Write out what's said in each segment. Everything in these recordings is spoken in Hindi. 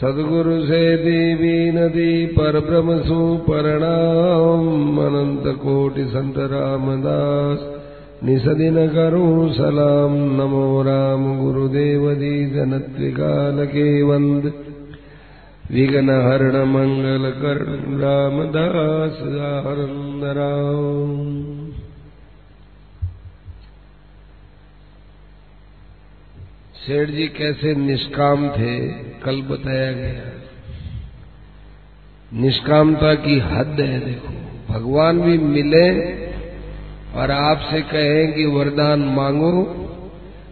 सदगुरु से देवी नदी पर ब्रह्म सुपरणाम अनंत कोटि संत रामदास निसदिन करूं सलाम। नमो राम गुरुदेव दी जनत्रिकाल के वंद। विघ्न हरण मंगल कर्ण रामदास आनंद राम। सेठ जी कैसे निष्काम थे कल बताया गया। निष्कामता की हद है, देखो। भगवान भी मिले और आपसे कहें कि वरदान मांगो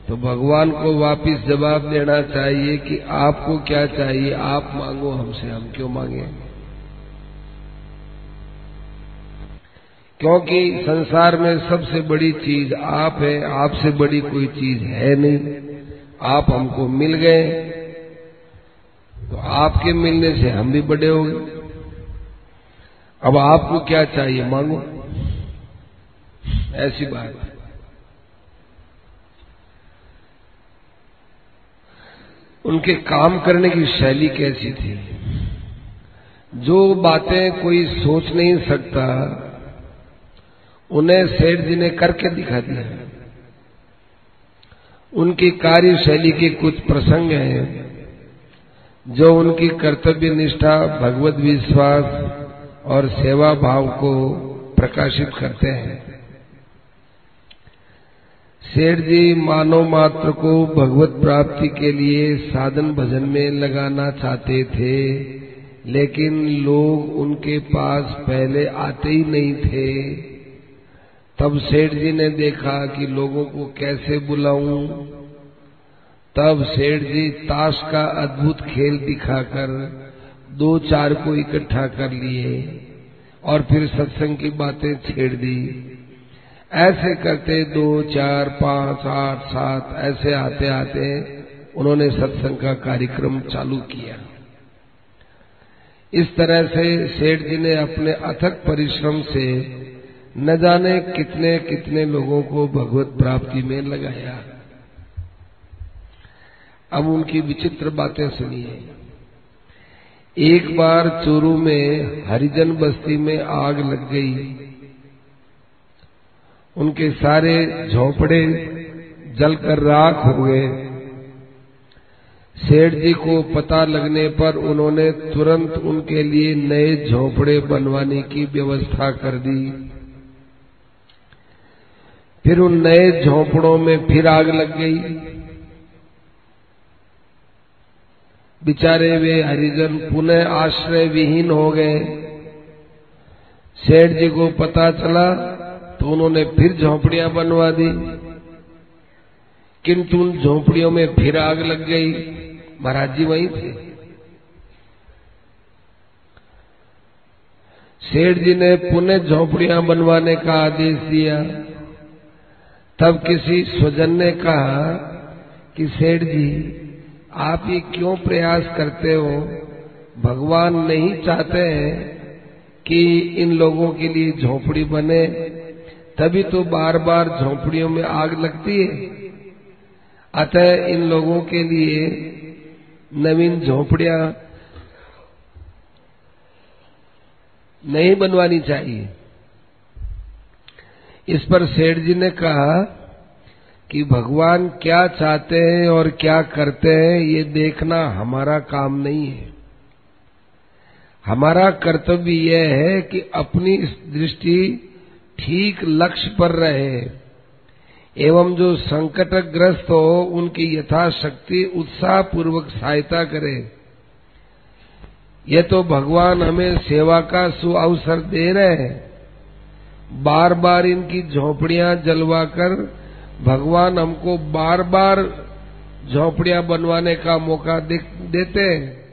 तो भगवान को वापिस जवाब देना चाहिए कि आपको क्या चाहिए, आप मांगो, हमसे हम क्यों मांगे? क्योंकि संसार में सबसे बड़ी चीज़ आप है, आपसे बड़ी कोई चीज़ है नहीं। आप हमको मिल गए तो आपके मिलने से हम भी बड़े हो गए। अब आपको क्या चाहिए, मांगो? ऐसी बात। है उनके काम करने की शैली कैसी थी? जो बातें कोई सोच नहीं सकता, उन्हें सेठ जी ने करके दिखा दिया। उनकी कार्यशैली के कुछ प्रसंग हैं। जो उनकी कर्तव्य निष्ठा, भगवत विश्वास और सेवा भाव को प्रकाशित करते हैं। सेठ जी मानव मात्र को भगवत प्राप्ति के लिए साधन भजन में लगाना चाहते थे, लेकिन लोग उनके पास पहले आते ही नहीं थे। तब सेठ जी ने देखा कि लोगों को कैसे बुलाऊं तब सेठ जी ताश का अद्भुत खेल दिखाकर दो चार को इकट्ठा कर लिए और फिर सत्संग की बातें छेड़ दी। ऐसे करते दो, चार, पाँच, आठ, सात, ऐसे आते आते उन्होंने सत्संग का कार्यक्रम चालू किया। इस तरह से सेठ जी ने अपने अथक परिश्रम से न जाने कितने कितने लोगों को भगवत प्राप्ति में लगाया। अब उनकी विचित्र बातें सुनिए। एक बार चोरू में, हरिजन बस्ती में आग लग गई। उनके सारे झोपड़े जलकर राख हो गए। सेठ जी को पता लगने पर उन्होंने तुरंत उनके लिए नए झोपड़े बनवाने की व्यवस्था कर दी। फिर उन नए झोंपड़ों में फिर आग लग गई। बिचारे वे हरिजन पुनः आश्रय विहीन हो गए। सेठ जी को पता चला तो उन्होंने फिर झोंपड़ियाँ बनवा दी। किंतु उन झोंपड़ियों में फिर आग लग गई। महाराज जी वहीं थे। सेठ जी ने पुनः झोपड़ियाँ बनवाने का आदेश दिया। तब किसी स्वजन ने कहा कि सेठ जी आप ये क्यों प्रयास करते हो? भगवान नहीं चाहते हैं कि इन लोगों के लिए झोपड़ी बने। तभी तो बार बार झोपड़ियों में आग लगती है। अतः इन लोगों के लिए नवीन झोपड़ियाँ नहीं बनवानी चाहिए। इस पर सेठ जी ने कहा कि भगवान क्या चाहते हैं और क्या करते हैं, ये देखना हमारा काम नहीं है। हमारा कर्तव्य यह है कि अपनी दृष्टि ठीक लक्ष्य पर रहे। एवं जो संकटग्रस्त हो, उनकी यथाशक्ति उत्साह पूर्वक सहायता करे। ये तो भगवान हमें सेवा का सुअवसर दे रहे हैं। बार बार इनकी झोपड़ियाँ जलवाकर भगवान हमको बार बार झोपड़ियाँ बनवाने का मौका देते हैं।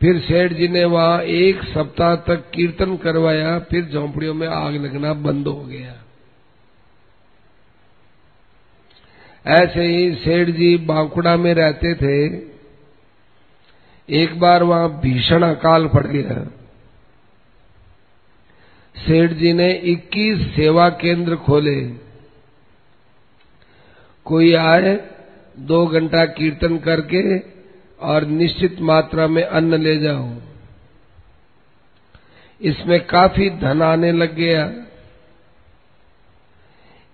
फिर सेठ जी ने वहाँ एक सप्ताह तक कीर्तन करवाया, फिर झोंपड़ियों में आग लगना बंद हो गया। ऐसे ही सेठ जी बांकुड़ा में रहते थे। एक बार वहाँ भीषण अकाल पड़ गया। सेठ जी ने 21 सेवा केंद्र खोले। कोई आए, दो घंटा कीर्तन करके और निश्चित मात्रा में अन्न ले जाओ। इसमें काफ़ी धन आने लग गया।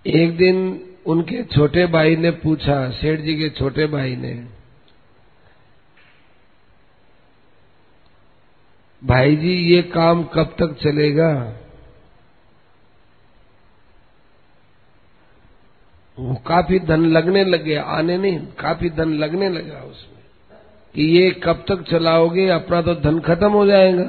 एक दिन उनके छोटे भाई ने पूछा, सेठ जी के छोटे भाई ने, भाई जी, ये काम कब तक चलेगा? वो काफ़ी धन लगने लगे, आने नहीं, काफ़ी धन लगने लगा उसमें कि ये कब तक चलाओगे, अपना तो धन खत्म हो जाएगा।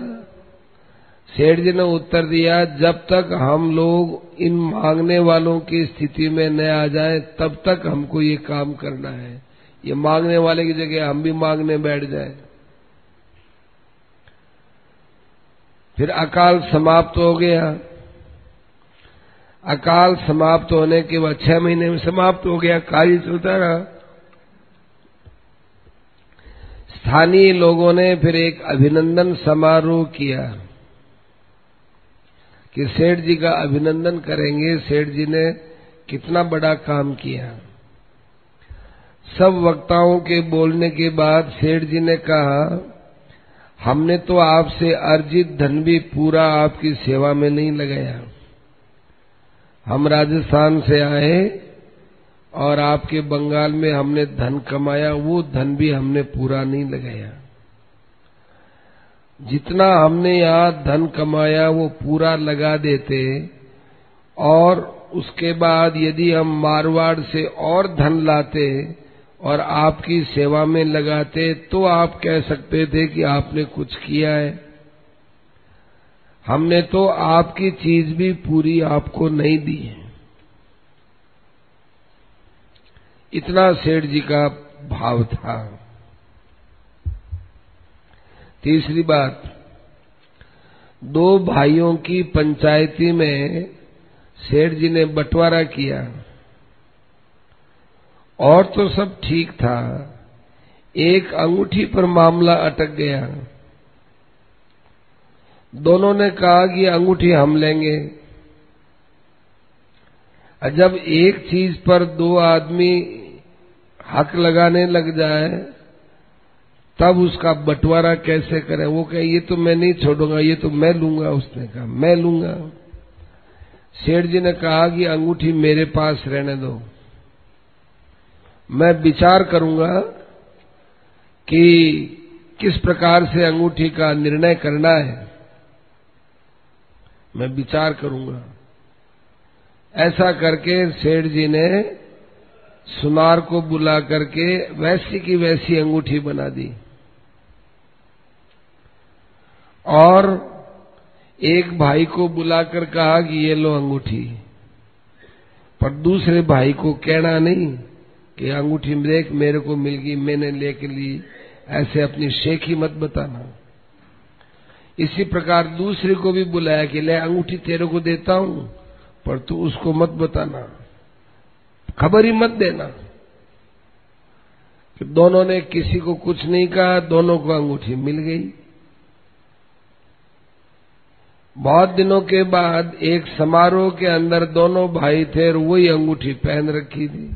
सेठ जी ने उत्तर दिया, जब तक हम लोग इन मांगने वालों की स्थिति में न आ जाए, तब तक हमको ये काम करना है। ये मांगने वाले की जगह हम भी मांगने बैठ जाए। फिर अकाल समाप्त हो गया। अकाल समाप्त होने के बाद छह महीने में समाप्त हो गया, कार्य चलता रहा। स्थानीय लोगों ने फिर एक अभिनंदन समारोह किया कि सेठ जी का अभिनंदन करेंगे। सेठ जी ने कितना बड़ा काम किया। सब वक्ताओं के बोलने के बाद सेठ जी ने कहा, हमने तो आपसे अर्जित धन भी पूरा आपकी सेवा में नहीं लगाया। हम राजस्थान से आए और आपके बंगाल में हमने धन कमाया, वो धन भी हमने पूरा नहीं लगाया। जितना हमने यहाँ धन कमाया, वो पूरा लगा देते और उसके बाद यदि हम मारवाड़ से और धन लाते और आपकी सेवा में लगाते तो आप कह सकते थे कि आपने कुछ किया है। हमने तो आपकी चीज़ भी पूरी आपको नहीं दी है। इतना सेठ जी का भाव था। तीसरी बात, दो भाइयों की पंचायती में सेठ जी ने बंटवारा किया। और तो सब ठीक था, एक अंगूठी पर मामला अटक गया। दोनों ने कहा कि अंगूठी हम लेंगे। जब एक चीज़ पर दो आदमी हक लगाने लग जाए, तब उसका बंटवारा कैसे करें? वो कहे, ये तो मैं नहीं छोड़ूँगा, ये तो मैं लूँगा, उसने कहा। मैं लूँगा। सेठ जी ने कहा कि, अंगूठी मेरे पास रहने दो। मैं विचार करूँगा कि किस प्रकार से अंगूठी का निर्णय करना है। मैं विचार करूँगा। ऐसा करके सेठ जी ने सुनार को बुला करके वैसी की वैसी अंगूठी बना दी। और एक भाई को बुलाकर कहा कि ये लो अंगूठी। पर दूसरे भाई को कहना नहीं कि अंगूठी देख मेरे को मिल गई, मैंने लेके ली। ऐसे अपनी शेखी मत बताना। इसी प्रकार दूसरे को भी बुलाया कि ले अंगूठी तेरे को देता हूँ, पर तू उसको मत बताना। खबर ही मत देना। कि दोनों ने किसी को कुछ नहीं कहा, दोनों को अंगूठी मिल गई। बहुत दिनों के बाद एक समारोह के अंदर दोनों भाई थे और वही अंगूठी पहन रखी थी।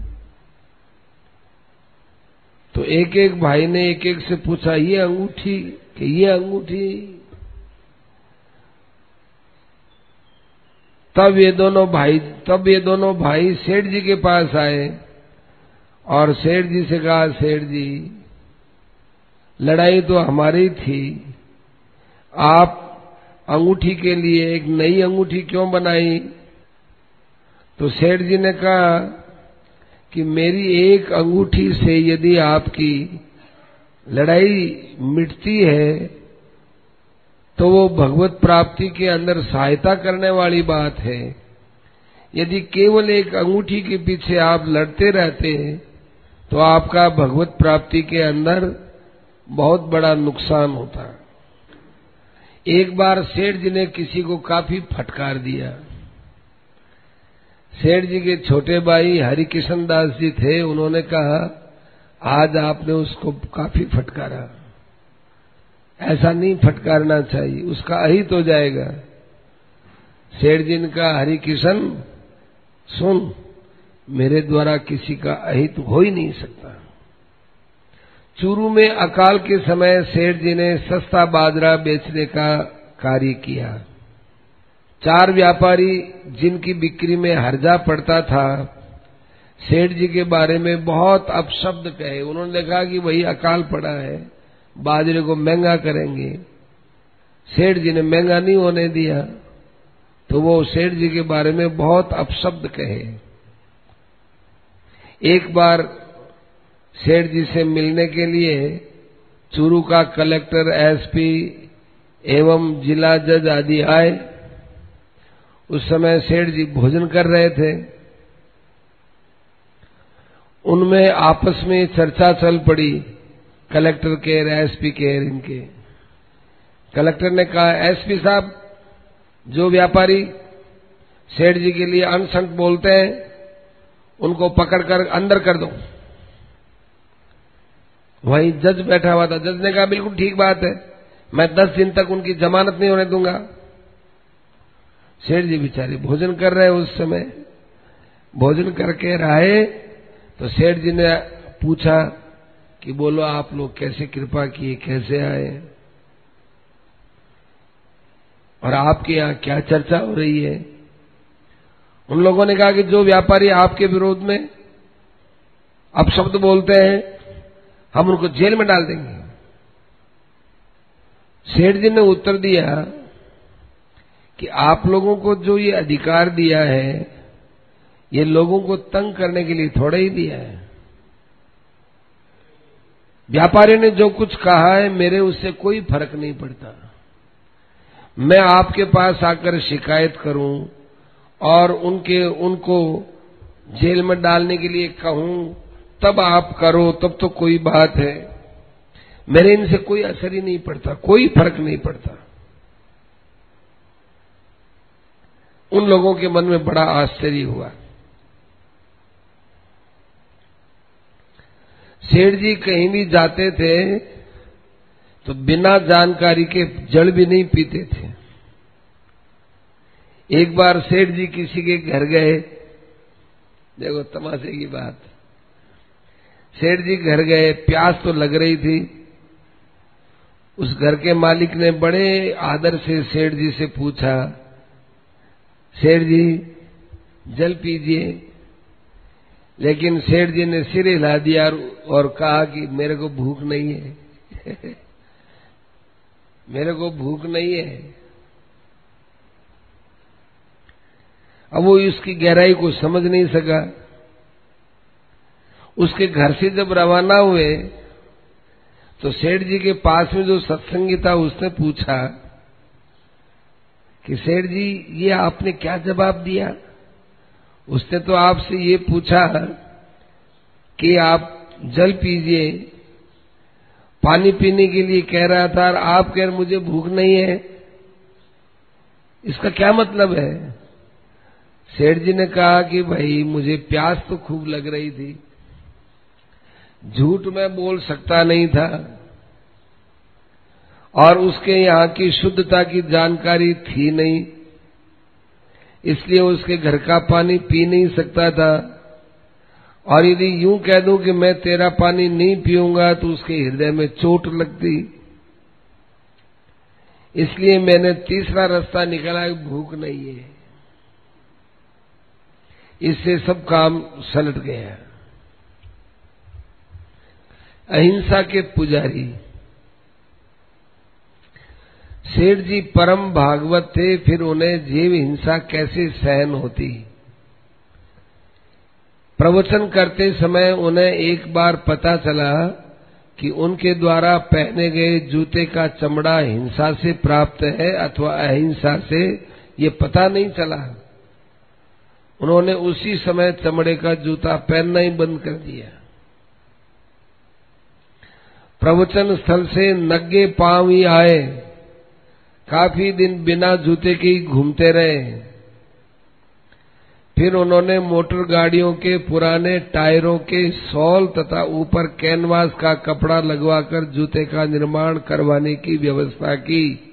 तो एक एक भाई ने एक एक से पूछा, ये अंगूठी? कि ये अंगूठी? तब ये दोनों भाई, तब ये दोनों भाई सेठ जी के पास आए और सेठ जी से कहा, सेठ जी, लड़ाई तो हमारी थी। आप अंगूठी के लिए एक नई अंगूठी क्यों बनाई? तो सेठ जी ने कहा कि मेरी एक अंगूठी से यदि आपकी लड़ाई मिटती है तो वो भगवत प्राप्ति के अंदर सहायता करने वाली बात है। यदि केवल एक अंगूठी के पीछे आप लड़ते रहते हैं तो आपका भगवत प्राप्ति के अंदर बहुत बड़ा नुकसान होता। एक बार सेठ जी ने किसी को काफ़ी फटकार दिया। सेठ जी के छोटे भाई हरिकिशन दास जी थे, उन्होंने कहा, आज आपने उसको काफ़ी फटकारा। ऐसा नहीं फटकारना चाहिए, उसका अहित हो जाएगा। सेठ जी ने कहा हरिकिशन सुन, मेरे द्वारा किसी का अहित हो ही नहीं सकता। चूरू में अकाल के समय सेठ जी ने सस्ता बाजरा बेचने का कार्य किया। चार व्यापारी जिनकी बिक्री में हर्जा पड़ता था, सेठ जी के बारे में बहुत अपशब्द कहे। उन्होंने कहा कि वही अकाल पड़ा है। बाजरे को महँगा करेंगे। सेठ जी ने महँगा नहीं होने दिया। तो वो सेठ जी के बारे में बहुत अपशब्द कहे। एक बार सेठ जी से मिलने के लिए चूरू का कलेक्टर, एसपी एवं जिला जज आदि आए। उस समय सेठ जी भोजन कर रहे थे। उनमें आपस में चर्चा चल पड़ी। कलेक्टर के एसपी के इनके। कलेक्टर ने कहा, एसपी साहब, जो व्यापारी सेठ जी के लिए अनसंट बोलते हैं, उनको पकड़कर अंदर कर दो। वहीं जज बैठा हुआ था। जज ने कहा, बिल्कुल ठीक बात है, मैं दस दिन तक उनकी जमानत नहीं होने दूँगा। सेठ जी बेचारे भोजन कर रहे उस समय। भोजन करके रहे तो सेठ जी ने पूछा कि बोलो, आप लोग कैसे कृपा किए, कैसे आए? और आपके यहाँ क्या चर्चा हो रही है? उन लोगों ने कहा कि जो व्यापारी आपके विरोध में अब शब्द बोलते हैं, हम उनको जेल में डाल देंगे। सेठ जी ने उत्तर दिया कि आप लोगों को जो ये अधिकार दिया है, ये लोगों को तंग करने के लिए थोड़ा ही दिया है। व्यापारी ने जो कुछ कहा है, मेरे उससे कोई फ़र्क नहीं पड़ता। मैं आपके पास आकर शिकायत करूँ और उनके, उनको जेल में डालने के लिए कहूँ, तब आप करो, तब तो कोई बात है। मेरे इनसे कोई असर ही नहीं पड़ता, कोई फ़र्क नहीं पड़ता। उन लोगों के मन में बड़ा आश्चर्य हुआ। सेठ जी कहीं भी जाते थे तो बिना जानकारी के जल भी नहीं पीते थे। एक बार सेठ जी किसी के घर गए। देखो, तमाशे की बात। सेठ जी घर गए, प्यास तो लग रही थी। उस घर के मालिक ने बड़े आदर से सेठ जी से पूछा, सेठ जी, जल पीजिए। लेकिन सेठ जी ने सिर हिला दिया और कहा कि मेरे को भूख नहीं है। मेरे को भूख नहीं है। अब वो उसकी गहराई को समझ नहीं सका। उसके घर से जब रवाना हुए तो सेठ जी के पास में जो सत्संगी था, उसने पूछा कि सेठ जी, ये आपने क्या जवाब दिया? उसने तो आपसे ये पूछा कि आप जल पीजिए। पानी पीने के लिए कह रहा था और आप कह रहे, मुझे भूख नहीं है। इसका क्या मतलब है? सेठ जी ने कहा कि भाई, मुझे प्यास तो खूब लग रही थी। झूठ में बोल सकता नहीं था। और उसके यहाँ की शुद्धता की जानकारी थी नहीं। इसलिए उसके घर का पानी पी नहीं सकता था। और यदि यूँ कह दूँ कि मैं तेरा पानी नहीं पीऊँगा तो उसके हृदय में चोट लगती। इसलिए मैंने तीसरा रास्ता निकाला, भूख नहीं है। इससे सब काम सलट गया। अहिंसा के पुजारी। सेठ जी, परम भागवत थे, फिर उन्हें जीव हिंसा कैसे सहन होती? प्रवचन करते समय उन्हें एक बार पता चला कि उनके द्वारा पहने गए जूते का चमड़ा हिंसा से प्राप्त है अथवा अहिंसा से, ये पता नहीं चला। उन्होंने उसी समय चमड़े का जूता पहनना ही बंद कर दिया। प्रवचन स्थल से नग्गे पाँव ही आए। काफ़ी दिन बिना जूते के ही घूमते रहे। फिर उन्होंने मोटर गाड़ियों के पुराने टायरों के सॉल तथा ऊपर कैनवास का कपड़ा लगवाकर जूते का निर्माण करवाने की व्यवस्था की।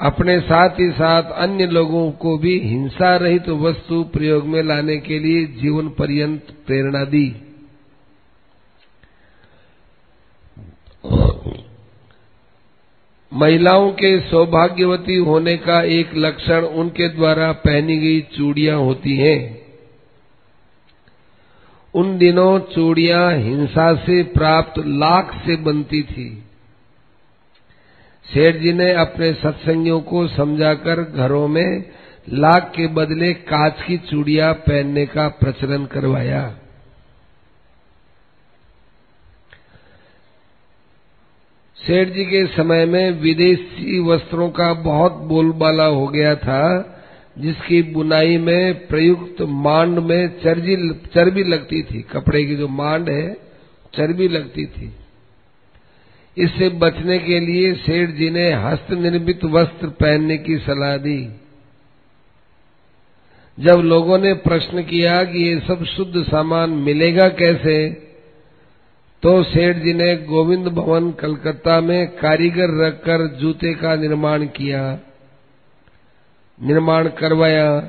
अपने साथ ही साथ अन्य लोगों को भी हिंसा रहित तो वस्तु प्रयोग में लाने के लिए जीवन पर्यंत प्रेरणा दी। महिलाओं के सौभाग्यवती होने का एक लक्षण उनके द्वारा पहनी गई चूड़ियाँ होती हैं। उन दिनों चूड़ियाँ हिंसा से प्राप्त लाख से बनती थी। सेठ जी ने अपने सत्संगियों को समझाकर घरों में लाख के बदले कांच की चूड़ियाँ पहनने का प्रचलन करवाया। सेठ जी के समय में विदेशी वस्त्रों का बहुत बोलबाला हो गया था, जिसकी बुनाई में प्रयुक्त मांड में चर्जी, चर्बी लगती थी। कपड़े की जो मांड है, चर्बी लगती थी। इससे बचने के लिए सेठ जी ने हस्त निर्मित वस्त्र पहनने की सलाह दी। जब लोगों ने प्रश्न किया कि ये सब शुद्ध सामान मिलेगा कैसे तो सेठ जी ने गोविंद भवन कलकत्ता में कारीगर रखकर जूते का निर्माण किया, निर्माण करवाया,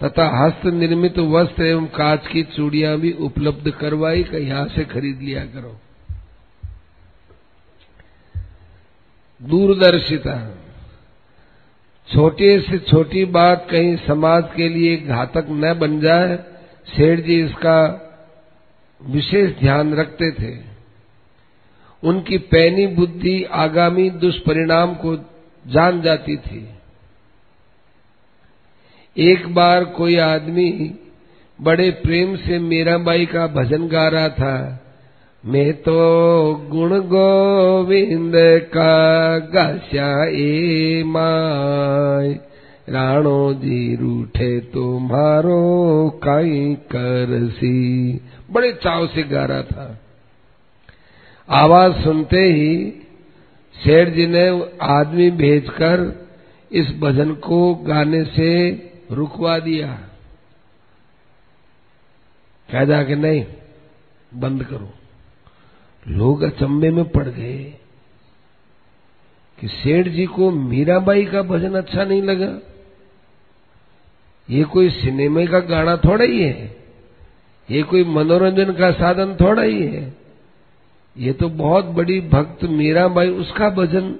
तथा हस्त निर्मित वस्त्र एवं कांच की चूड़ियाँ भी उपलब्ध करवाई कि यहाँ से खरीद लिया करो। दूरदर्शिता। छोटे से छोटी बात कहीं समाज के लिए घातक न बन जाए, सेठ जी इसका विशेष ध्यान रखते थे। उनकी पैनी बुद्धि आगामी दुष्परिणाम को जान जाती थी। एक बार कोई आदमी बड़े प्रेम से मीराबाई का भजन गा रहा था, मैं तो गुण गोविंद का गास्या ए माय राणो जी रूठे तुम्हारो काई करसी बड़े चाव से गा रहा था। आवाज़ सुनते ही शेर जी ने आदमी भेजकर इस भजन को गाने से रुकवा दिया। कह जा कि नहीं, बंद करो। लोग अचंबे में पड़ गए कि सेठ जी को मीराबाई का भजन अच्छा नहीं लगा। ये कोई सिनेमा का गाना थोड़ा ही है। ये कोई मनोरंजन का साधन थोड़ा ही है। ये तो बहुत बड़ी भक्त मीराबाई उसका भजन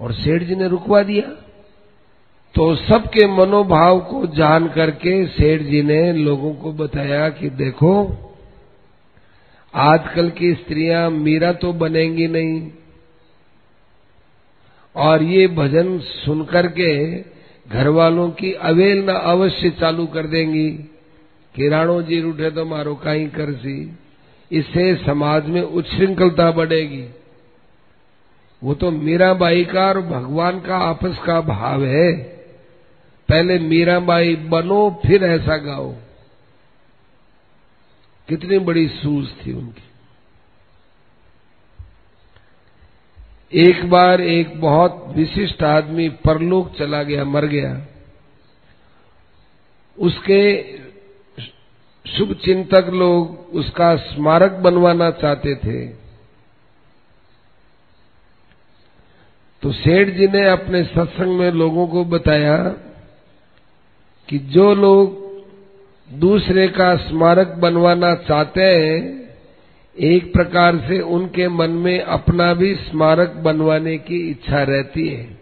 और सेठ जी ने रुकवा दिया। तो सबके मनोभाव को जान करके सेठ जी ने लोगों को बताया कि देखो, आजकल की स्त्रियाँ मीरा तो बनेंगी नहीं। और ये भजन सुनकर के घर वालों की अवेलना अवश्य चालू कर देंगी। किराणों जी रूठे तो मारो कहीं कर सी इससे समाज में उच्छृंखलता बढ़ेगी। वो तो मीराबाई का और भगवान का आपस का भाव है। पहले मीराबाई बनो, फिर ऐसा गाओ। कितनी बड़ी सूझ थी उनकी। एक बार एक बहुत विशिष्ट आदमी परलोक चला गया, मर गया। उसके शुभ चिंतक लोग उसका स्मारक बनवाना चाहते थे। तो सेठ जी ने अपने सत्संग में लोगों को बताया कि जो लोग दूसरे का स्मारक बनवाना चाहते हैं, एक प्रकार से उनके मन में अपना भी स्मारक बनवाने की इच्छा रहती है।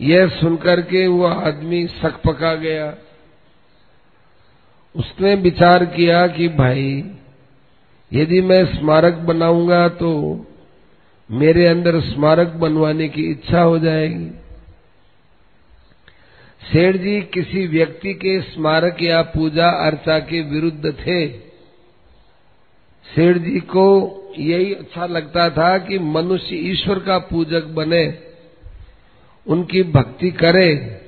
यह सुनकर के वह आदमी सक पका गया। उसने विचार किया कि भाई, यदि मैं स्मारक बनाऊँगा तो मेरे अंदर स्मारक बनवाने की इच्छा हो जाएगी। सेठ जी किसी व्यक्ति के स्मारक या पूजा अर्चा के विरुद्ध थे। सेठ जी को यही अच्छा लगता था कि मनुष्य ईश्वर का पूजक बने, उनकी भक्ति करे।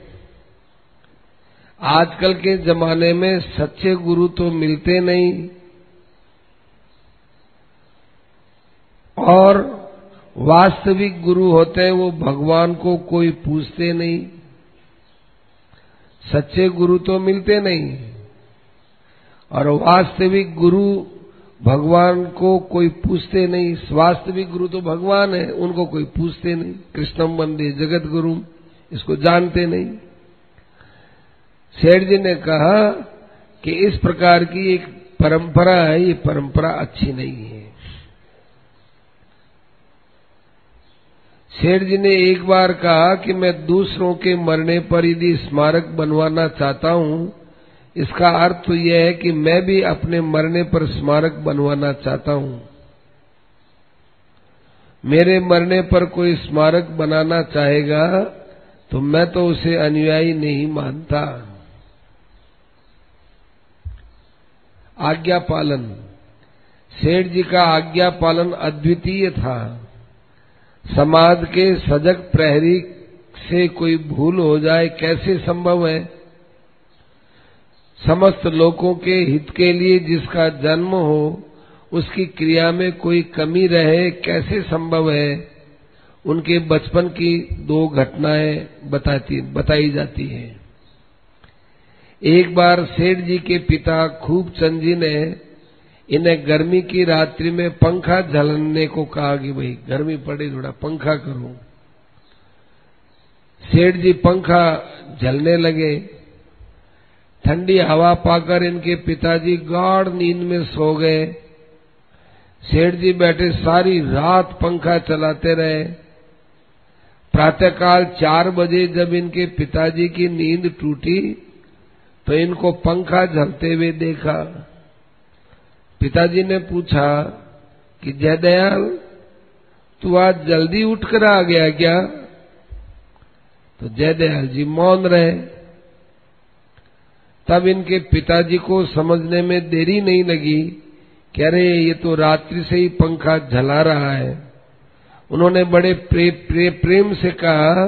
आजकल के जमाने में सच्चे गुरु तो मिलते नहीं। और वास्तविक गुरु होते हैं, वो भगवान को कोई पूछते नहीं। सच्चे गुरु तो मिलते नहीं। और वास्तविक गुरु भगवान को कोई पूछते नहीं। वास्तविक गुरु तो भगवान है, उनको कोई पूछते नहीं। कृष्णम बंदे जगत गुरु इसको जानते नहीं। सेठ जी ने कहा कि इस प्रकार की एक परंपरा है, ये परंपरा अच्छी नहीं है। सेठ जी ने एक बार कहा कि मैं दूसरों के मरने पर यदि स्मारक बनवाना चाहता हूँ, इसका अर्थ तो यह है कि मैं भी अपने मरने पर स्मारक बनवाना चाहता हूँ। मेरे मरने पर कोई स्मारक बनाना चाहेगा तो मैं तो उसे अनुयायी नहीं मानता। आज्ञा पालन सेठ जी का आज्ञा पालन अद्वितीय था। समाज के सजग प्रहरी से कोई भूल हो जाए कैसे संभव है? समस्त लोगों के हित के लिए जिसका जन्म हो, उसकी क्रिया में कोई कमी रहे कैसे संभव है? उनके बचपन की दो घटनाएँ बताती, बताई जाती हैं। एक बार सेठ जी के पिता खूब चंद जी ने इन्हें गर्मी की रात्रि में पंखा झलने को कहा कि भाई, गर्मी पड़ी, थोड़ा पंखा करो। सेठ जी पंखा झलने लगे। ठंडी हवा पाकर इनके पिताजी गाढ़ नींद में सो गए। सेठ जी बैठे सारी रात पंखा चलाते रहे। प्रातःकाल चार बजे जब इनके पिताजी की नींद टूटी तो इनको पंखा झलते हुए देखा। पिताजी ने पूछा कि जयदयाल तू आज जल्दी उठकर आ गया क्या? तो जयदयाल जी मौन रहे। तब इनके पिताजी को समझने में देरी नहीं लगी कि अरे ये तो रात्रि से ही पंखा झला रहा है। उन्होंने बड़े प्रे, प्रे, प्रेम से कहा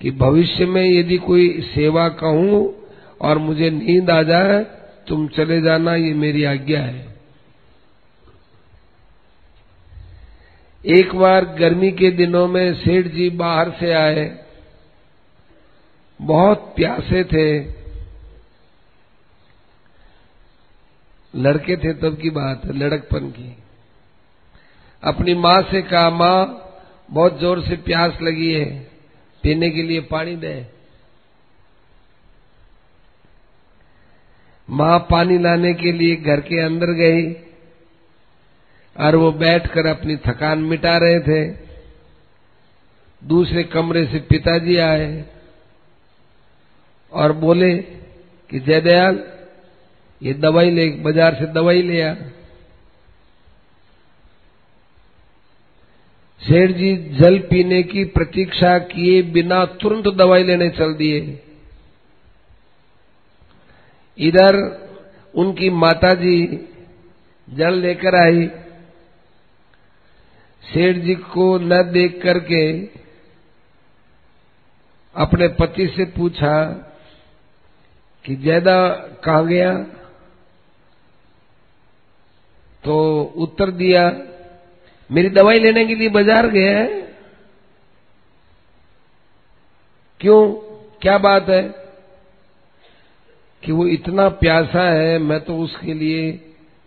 कि भविष्य में यदि कोई सेवा कहूँ और मुझे नींद आ जाए, तुम चले जाना, ये मेरी आज्ञा है। एक बार गर्मी के दिनों में सेठ जी बाहर से आए। बहुत प्यासे थे। लड़के थे तब की बात है लड़कपन की। अपनी माँ से कहा, माँ, बहुत ज़ोर से प्यास लगी है, पीने के लिए पानी दे। माँ पानी लाने के लिए घर के अंदर गई और वो बैठकर अपनी थकान मिटा रहे थे। दूसरे कमरे से पिताजी आए और बोले कि, जयदयाल, ये दवाई ले, बाज़ार से दवाई ले आ। सेठ जी जल पीने की प्रतीक्षा किए बिना तुरंत दवाई लेने चल दिए। इधर उनकी माताजी जल लेकर आई। सेठ जी को न देख करके अपने पति से पूछा कि जैदा कहा गया? तो उत्तर दिया, मेरी दवाई लेने के लिए बाज़ार गया है। क्यों? क्या बात है? कि वो इतना प्यासा है, मैं तो उसके लिए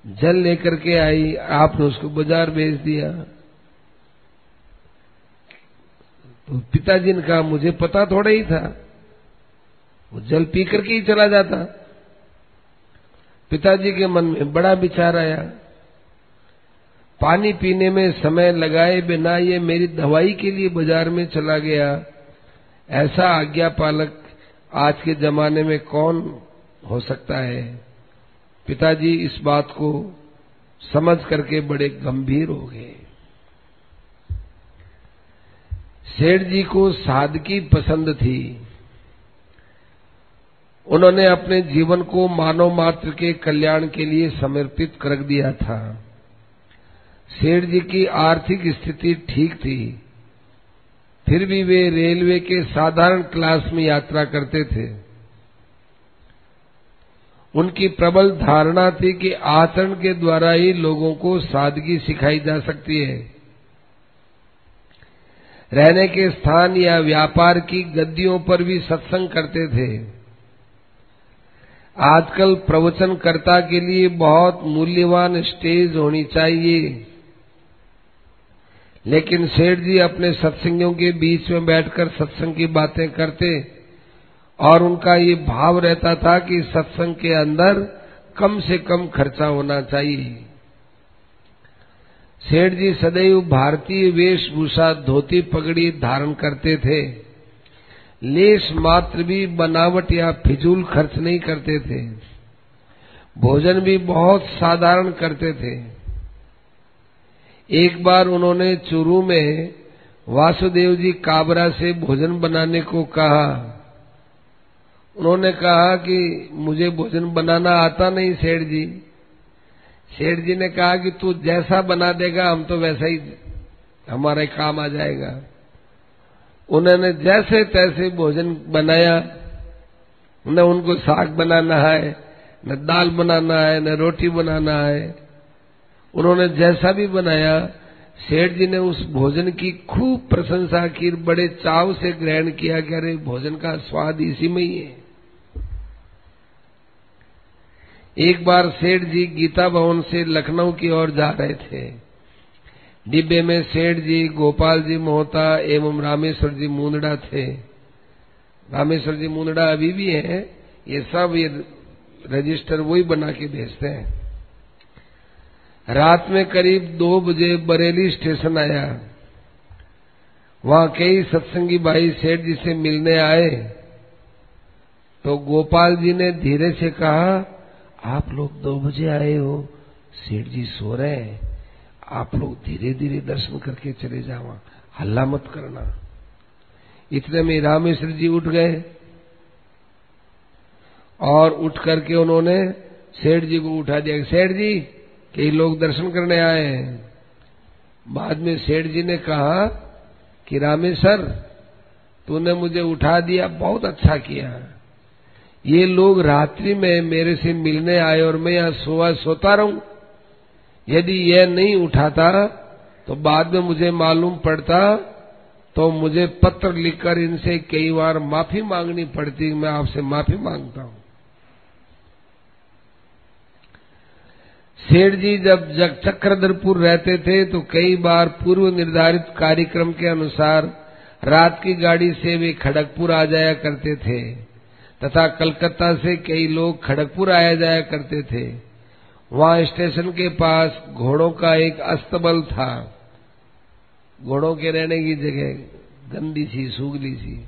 जल लेकर के आई, आपने उसको बाज़ार भेज दिया। तो पिताजी ने कहा, मुझे पता थोड़ा ही था। वो जल पी करके ही चला जाता। पिताजी के मन में बड़ा विचार आया। पानी पीने में समय लगाए बिना ये मेरी दवाई के लिए बाज़ार में चला गया। ऐसा आज्ञा पालक आज के जमाने में कौन हो सकता है। पिताजी इस बात को समझ करके बड़े गंभीर हो गए। सेठ जी को सादगी पसंद थी। उन्होंने अपने जीवन को मानव मात्र के कल्याण के लिए समर्पित कर दिया था। सेठ जी की आर्थिक स्थिति ठीक थी। फिर भी वे रेलवे के साधारण क्लास में यात्रा करते थे। उनकी प्रबल धारणा थी कि आचरण के द्वारा ही लोगों को सादगी सिखाई जा सकती है। रहने के स्थान या व्यापार की गद्दियों पर भी सत्संग करते थे। आजकल प्रवचनकर्ता के लिए बहुत मूल्यवान स्टेज होनी चाहिए। लेकिन सेठ जी अपने सत्संगियों के बीच में बैठकर सत्संग की बातें करते और उनका ये भाव रहता था कि सत्संग के अंदर कम से कम खर्चा होना चाहिए। सेठ जी सदैव भारतीय वेशभूषा धोती पगड़ी धारण करते थे। लेश मात्र भी बनावट या फिजूल खर्च नहीं करते थे। भोजन भी बहुत साधारण करते थे। एक बार उन्होंने चूरू में वासुदेव जी काबरा से भोजन बनाने को कहा उन्होंने कहा कि मुझे भोजन बनाना आता नहीं, सेठ जी। सेठ जी ने कहा कि तू जैसा बना देगा, हम तो वैसा ही हमारे काम आ जाएगा। उन्होंने जैसे तैसे भोजन बनाया। न उनको साग बनाना है, न दाल बनाना है, न रोटी बनाना है। उन्होंने जैसा भी बनाया, सेठ जी ने उस भोजन की खूब प्रशंसा की, बड़े चाव से ग्रहण किया कि अरे, भोजन का स्वाद इसी में ही है। एक बार सेठ जी गीता भवन से लखनऊ की ओर जा रहे थे। डिब्बे में सेठ जी, गोपाल जी मोहता एवं रामेश्वर जी मुंदड़ा थे। रामेश्वर जी मुंदड़ा अभी भी हैं, ये सब ये रजिस्टर वही बना के भेजते हैं। रात में करीब दो बजे बरेली स्टेशन आया। वहाँ कई सत्संगी भाई सेठ जी से मिलने आए। तो गोपाल जी ने धीरे से कहा आप लोग दो बजे आए हो। सेठ जी सो रहे हैं। आप लोग धीरे धीरे दर्शन करके चले जाओ हल्ला मत करना। इतने में रामेश्वर जी उठ गए। और उठ करके उन्होंने सेठ जी को उठा दिया। सेठ जी कई लोग दर्शन करने आए हैं। बाद में सेठ जी ने कहा कि रामेश्वर, तूने मुझे उठा दिया, बहुत अच्छा किया। ये लोग रात्रि में मेरे से मिलने आए और मैं यहाँ सोआ सोता रहूँ। यदि यह नहीं उठाता तो बाद में मुझे मालूम पड़ता तो मुझे पत्र लिखकर इनसे कई बार माफ़ी मांगनी पड़ती, मैं आपसे माफ़ी माँगता हूँ। सेठ जी, जब जग चक्रधरपुर रहते थे तो कई बार पूर्व निर्धारित कार्यक्रम के अनुसार रात की गाड़ी से वे खड़गपुर आ जाया करते थे। तथा कलकत्ता से कई लोग खड़गपुर आया जाया करते थे। वहाँ स्टेशन के पास घोड़ों का एक अस्तबल था। घोड़ों के रहने की जगह गंदी सी, सूगली सी।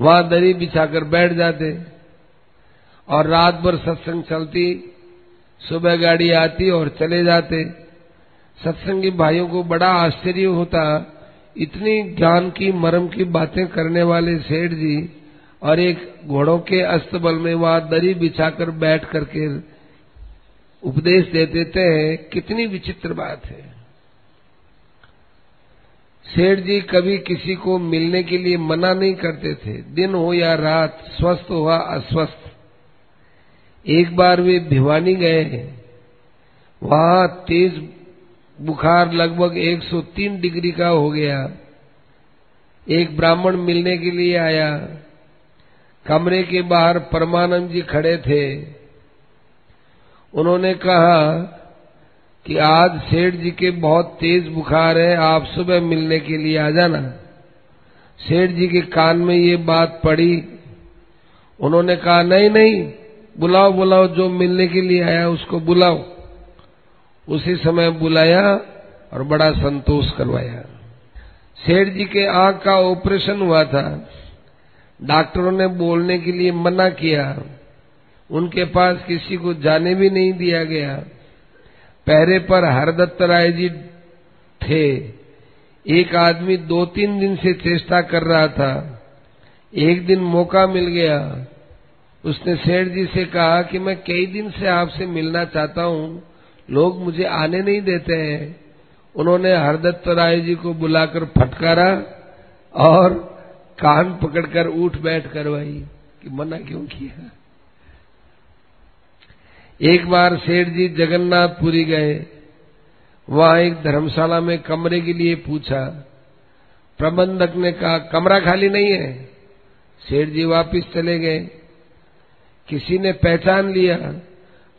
वहाँ दरी बिछाकर बैठ जाते और रात भर सत्संग चलती। सुबह गाड़ी आती और चले जाते। सत्संगी भाइयों को बड़ा आश्चर्य होता। इतनी ज्ञान की, मरम की बातें करने वाले सेठ जी और एक घोड़ों के अस्तबल में वहाँ दरी बिछाकर बैठ करके उपदेश दे देते हैं कितनी विचित्र बात है। सेठ जी कभी किसी को मिलने के लिए मना नहीं करते थे। दिन हो या रात, स्वस्थ हुआ, अस्वस्थ। एक बार वे भिवानी गए वहाँ तेज बुखार लगभग 103 डिग्री का हो गया। एक ब्राह्मण मिलने के लिए आया। कमरे के बाहर परमानंद जी खड़े थे। उन्होंने कहा कि आज सेठ जी के बहुत तेज बुखार है, आप सुबह मिलने के लिए आ जाना। सेठ जी के कान में ये बात पड़ी। उन्होंने कहा, नहीं नहीं, बुलाओ बुलाओ, जो मिलने के लिए आया उसको बुलाओ। उसी समय बुलाया और बड़ा संतोष करवाया। सेठ जी के आँख का ऑपरेशन हुआ था। डॉक्टरों ने बोलने के लिए मना किया। उनके पास किसी को जाने भी नहीं दिया गया। पहरे पर हरदत्त राय जी थे। एक आदमी दो तीन दिन से चेष्टा कर रहा था। एक दिन मौका मिल गया। उसने सेठ जी से कहा कि मैं कई दिन से आपसे मिलना चाहता हूँ। लोग मुझे आने नहीं देते हैं। उन्होंने हरदत्त राय जी को बुलाकर फटकारा और कान पकड़कर उठ बैठ करवाई कि मना क्यों किया? एक बार सेठ जी जगन्नाथपुरी गए, वहाँ एक धर्मशाला में कमरे के लिए पूछा। प्रबंधक ने कहा, कमरा खाली नहीं है? सेठ जी वापिस चले गए। किसी ने पहचान लिया,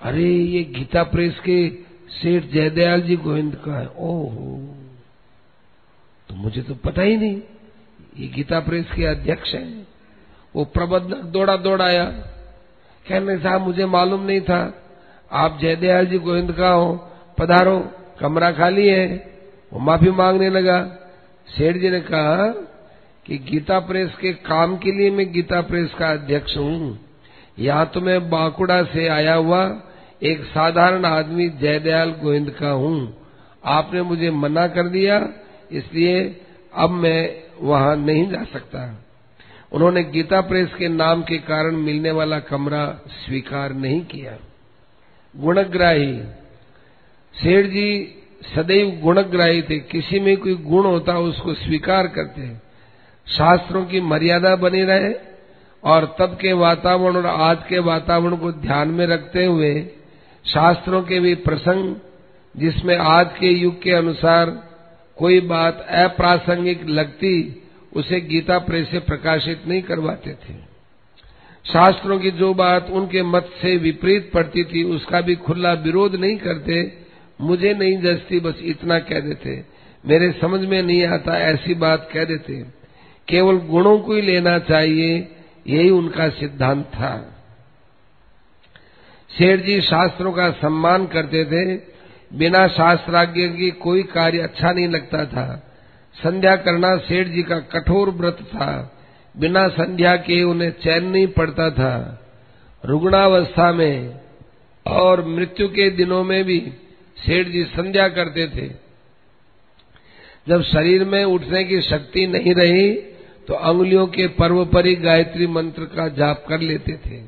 अरे, ये गीता प्रेस के सेठ जयदयाल जी गोविंद का है। ओहो तो मुझे तो पता ही नहीं। ये गीता प्रेस के अध्यक्ष हैं। वो प्रबंधक दौड़ा दौड़ाया कहने साहब, मुझे मालूम नहीं था। आप जयदयाल जी गोविंद का हो, पधारो, कमरा खाली है। वो माफ़ी मांगने लगा। सेठ जी ने कहा कि गीता प्रेस के काम के लिए मैं गीता प्रेस का अध्यक्ष हूँ। यहाँ तो मैं बांकुड़ा से आया हुआ एक साधारण आदमी जयदयाल गोविंद का हूँ। आपने मुझे मना कर दिया, इसलिए अब मैं वहाँ नहीं जा सकता। उन्होंने गीता प्रेस के नाम के कारण मिलने वाला कमरा स्वीकार नहीं किया। गुणग्राही, सेठ जी सदैव गुणग्राही थे। किसी में कोई गुण होता उसको स्वीकार करते। शास्त्रों की मर्यादा बनी रहे और तब के वातावरण और आज के वातावरण को ध्यान में रखते हुए शास्त्रों के भी प्रसंग, जिसमें आज के युग के अनुसार कोई बात अप्रासंगिक लगती, उसे गीता प्रेस से प्रकाशित नहीं करवाते थे। शास्त्रों की जो बात उनके मत से विपरीत पड़ती थी, उसका भी खुला विरोध नहीं करते। मुझे नहीं जचती बस इतना कह देते। मेरे समझ में नहीं आता, ऐसी बात कह देते। केवल गुणों को ही लेना चाहिए, यही उनका सिद्धांत था। शेर जी शास्त्रों का सम्मान करते थे बिना शास्त्राज्ञ की कोई कार्य अच्छा नहीं लगता था। संध्या करना सेठ जी का कठोर व्रत था। बिना संध्या के उन्हें चैन नहीं पड़ता था। रुग्णावस्था में और मृत्यु के दिनों में भी सेठ जी संध्या करते थे। जब शरीर में उठने की शक्ति नहीं रही तो अंगुलियों के पर्व पर ही गायत्री मंत्र का जाप कर लेते थे।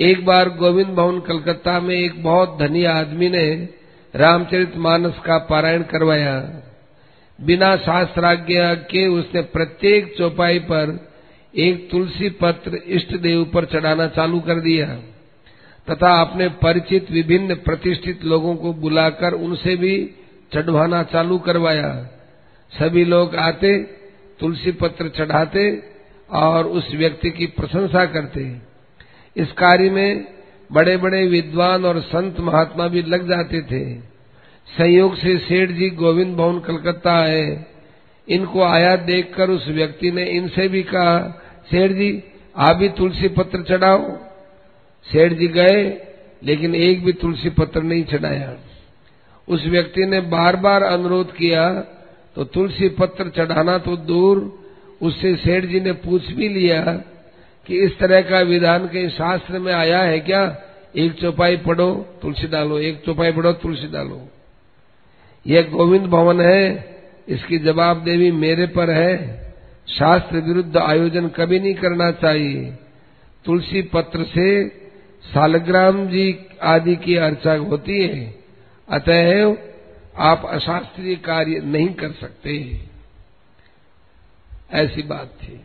एक बार गोविंद भवन, कलकत्ता में एक बहुत धनी आदमी ने रामचरित मानस का पारायण करवाया। बिना शास्त्राज्ञा के उसने प्रत्येक चौपाई पर एक तुलसी पत्र इष्ट देव पर चढ़ाना चालू कर दिया। तथा अपने परिचित विभिन्न प्रतिष्ठित लोगों को बुलाकर उनसे भी चढ़वाना चालू करवाया। सभी लोग आते, तुलसी पत्र चढ़ाते और उस व्यक्ति की प्रशंसा करते। इस कार्य में बड़े बड़े विद्वान और संत महात्मा भी लग जाते थे। संयोग से सेठ जी गोविंद भवन, कलकत्ता आए। इनको आया देखकर उस व्यक्ति ने इनसे भी कहा, सेठ जी, आप भी तुलसी पत्र चढ़ाओ। सेठ जी गए, लेकिन एक भी तुलसी पत्र नहीं चढ़ाया। उस व्यक्ति ने बार बार अनुरोध किया तो तुलसी पत्र चढ़ाना तो दूर। उससे सेठ जी ने पूछ भी लिया कि इस तरह का विधान कहीं शास्त्र में आया है क्या? एक चौपाई पढ़ो, तुलसी डालो एक चौपाई पढ़ो, तुलसी डालो यह गोविंद भवन है, इसकी जवाबदेवी मेरे पर है। शास्त्र विरुद्ध आयोजन कभी नहीं करना चाहिए। तुलसी पत्र से सालग्राम जी आदि की अर्चा होती है। अतएव आप अशास्त्रीय कार्य नहीं कर सकते। ऐसी बात थी।